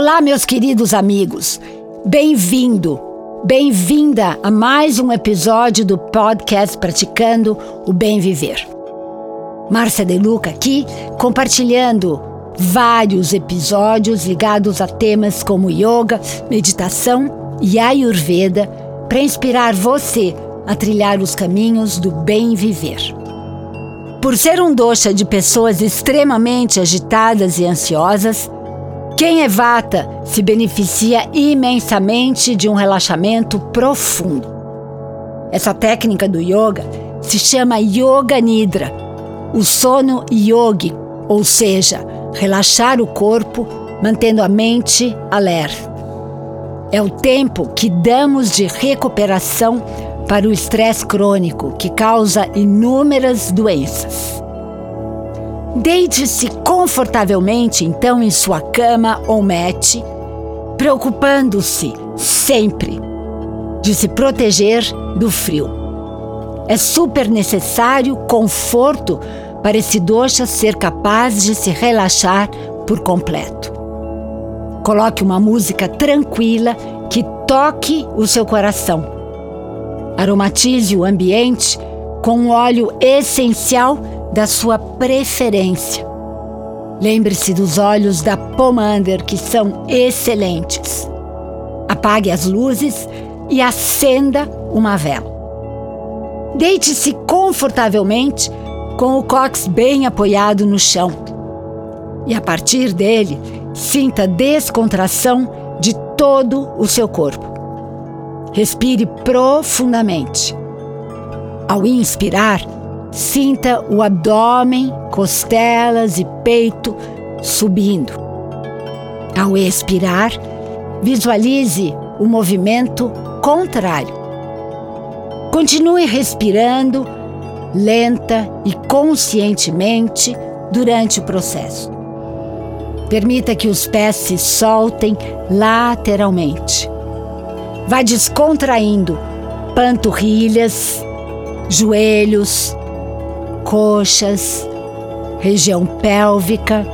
Olá, meus queridos amigos. Bem-vindo, bem-vinda a mais um episódio do podcast Praticando o Bem Viver. Márcia De Luca aqui, compartilhando vários episódios ligados a temas como yoga, meditação e ayurveda para inspirar você a trilhar os caminhos do bem viver. Por ser um doxa de pessoas extremamente agitadas e ansiosas, quem é vata se beneficia imensamente de um relaxamento profundo. Essa técnica do yoga se chama Yoga Nidra, o sono yogi, ou seja, relaxar o corpo mantendo a mente alerta. É o tempo que damos de recuperação para o estresse crônico que causa inúmeras doenças. Deite-se confortavelmente então em sua cama ou mat, preocupando-se sempre de se proteger do frio. É super necessário conforto para esse doxa ser capaz de se relaxar por completo. Coloque uma música tranquila que toque o seu coração. Aromatize o ambiente com um óleo essencial da sua preferência. Lembre-se dos olhos da Pomander, que são excelentes. Apague as luzes e acenda uma vela. Deite-se confortavelmente com o cox bem apoiado no chão. E a partir dele, sinta descontração de todo o seu corpo. Respire profundamente. Ao inspirar, Sinta o abdômen, costelas e peito subindo. Ao expirar, visualize o movimento contrário. Continue respirando lenta e conscientemente durante o processo. Permita que os pés se soltem lateralmente. Vá descontraindo panturrilhas, joelhos, coxas, região pélvica,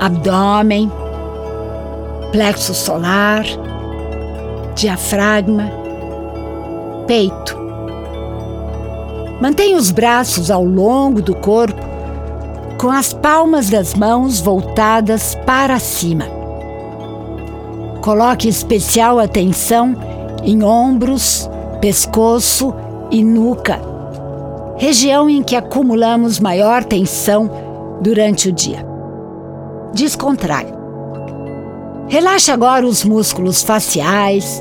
abdômen, plexo solar, diafragma, peito. Mantenha os braços ao longo do corpo, com as palmas das mãos voltadas para cima. Coloque especial atenção em ombros, pescoço e nuca região em que acumulamos maior tensão durante o dia. Descontrai. Relaxe agora os músculos faciais,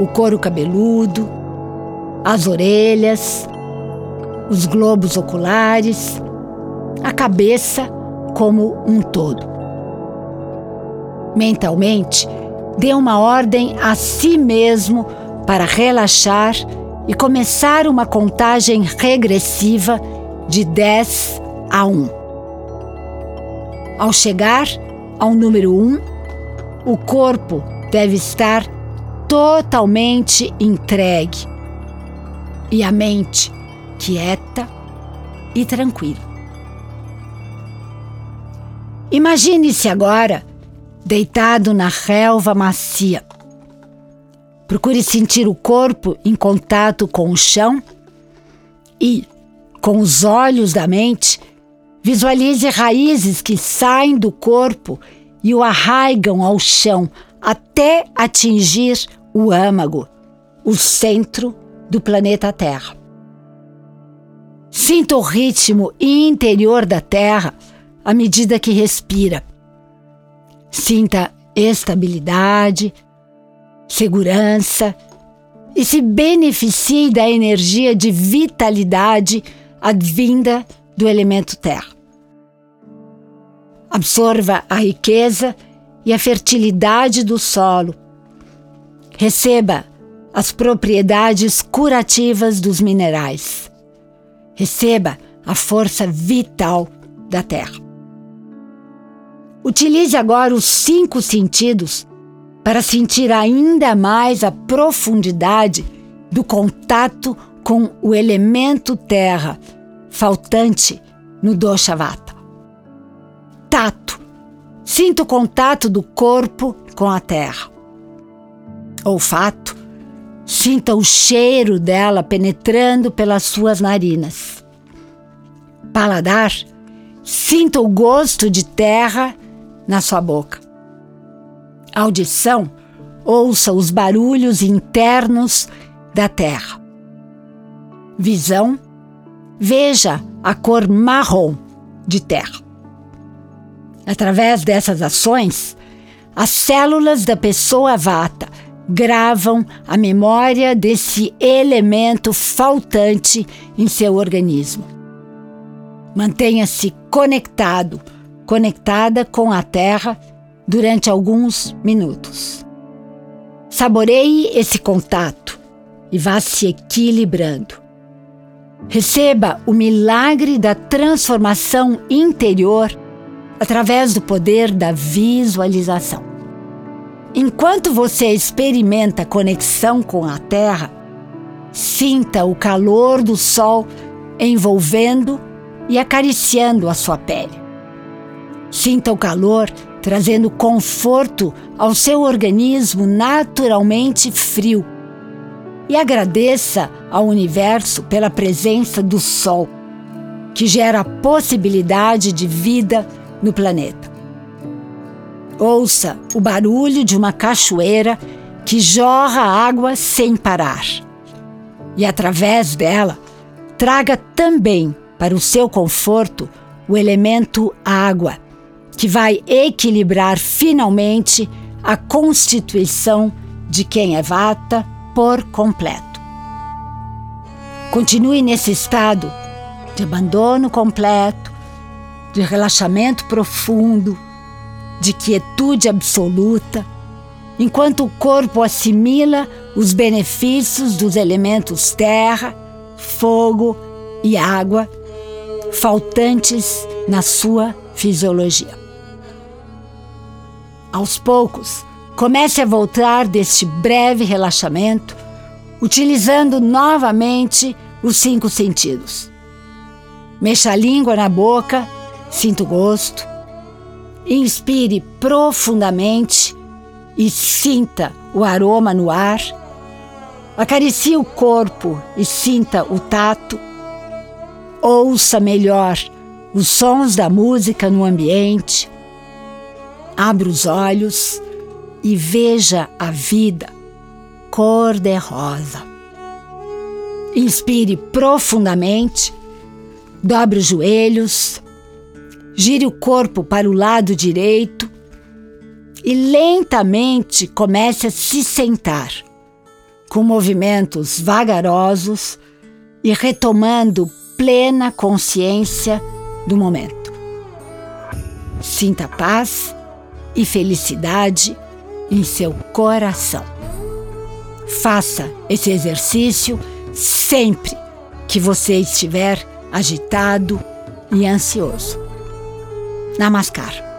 o couro cabeludo, as orelhas, os globos oculares, a cabeça como um todo. Mentalmente, dê uma ordem a si mesmo para relaxar e começar uma contagem regressiva de 10 a 1. Ao chegar ao número 1, o corpo deve estar totalmente entregue e a mente quieta e tranquila. Imagine-se agora deitado na relva macia Procure sentir o corpo em contato com o chão e, com os olhos da mente, visualize raízes que saem do corpo e o arraigam ao chão até atingir o âmago, o centro do planeta Terra. Sinta o ritmo interior da Terra à medida que respira. Sinta estabilidade, segurança e se beneficie da energia de vitalidade advinda do elemento terra. Absorva a riqueza e a fertilidade do solo. Receba as propriedades curativas dos minerais. Receba a força vital da terra. Utilize agora os cinco sentidos para sentir ainda mais a profundidade do contato com o elemento terra, faltante no Doshavata. Tato, Sinta o contato do corpo com a terra. Olfato. Sinta o cheiro dela penetrando pelas suas narinas. Paladar. Sinta o gosto de terra na sua boca. Audição. Ouça os barulhos internos da terra. Visão. Veja a cor marrom de terra. Através dessas ações, as células da pessoa vata gravam a memória desse elemento faltante em seu organismo. Mantenha-se conectado, conectada com a Terra durante alguns minutos. Saboreie esse contato e vá se equilibrando. Receba o milagre da transformação interior através do poder da visualização. Enquanto você experimenta conexão com a Terra, sinta o calor do sol envolvendo e acariciando a sua pele. Sinta o calor trazendo conforto ao seu organismo naturalmente frio. E agradeça ao universo pela presença do Sol, que gera a possibilidade de vida no planeta. Ouça o barulho de uma cachoeira que jorra água sem parar. E através dela, traga também para o seu conforto o elemento água, que vai equilibrar finalmente a constituição de quem é vata por completo. Continue nesse estado de abandono completo, de relaxamento profundo, de quietude absoluta, enquanto o corpo assimila os benefícios dos elementos terra, fogo e água faltantes na sua fisiologia. Aos poucos, comece a voltar deste breve relaxamento, utilizando novamente os cinco sentidos. Mexa a língua na boca Sinta o gosto. Inspire profundamente e sinta o aroma no ar. Acaricie o corpo e sinta o tato. Ouça melhor os sons da música no ambiente. Abra os olhos e veja a vida cor-de-rosa. Inspire profundamente, dobre os joelhos, Gire o corpo para o lado direito e lentamente comece a se sentar, com movimentos vagarosos e retomando plena consciência do momento. Sinta paz e felicidade em seu coração. Faça esse exercício sempre que você estiver agitado e ansioso. Namaskar.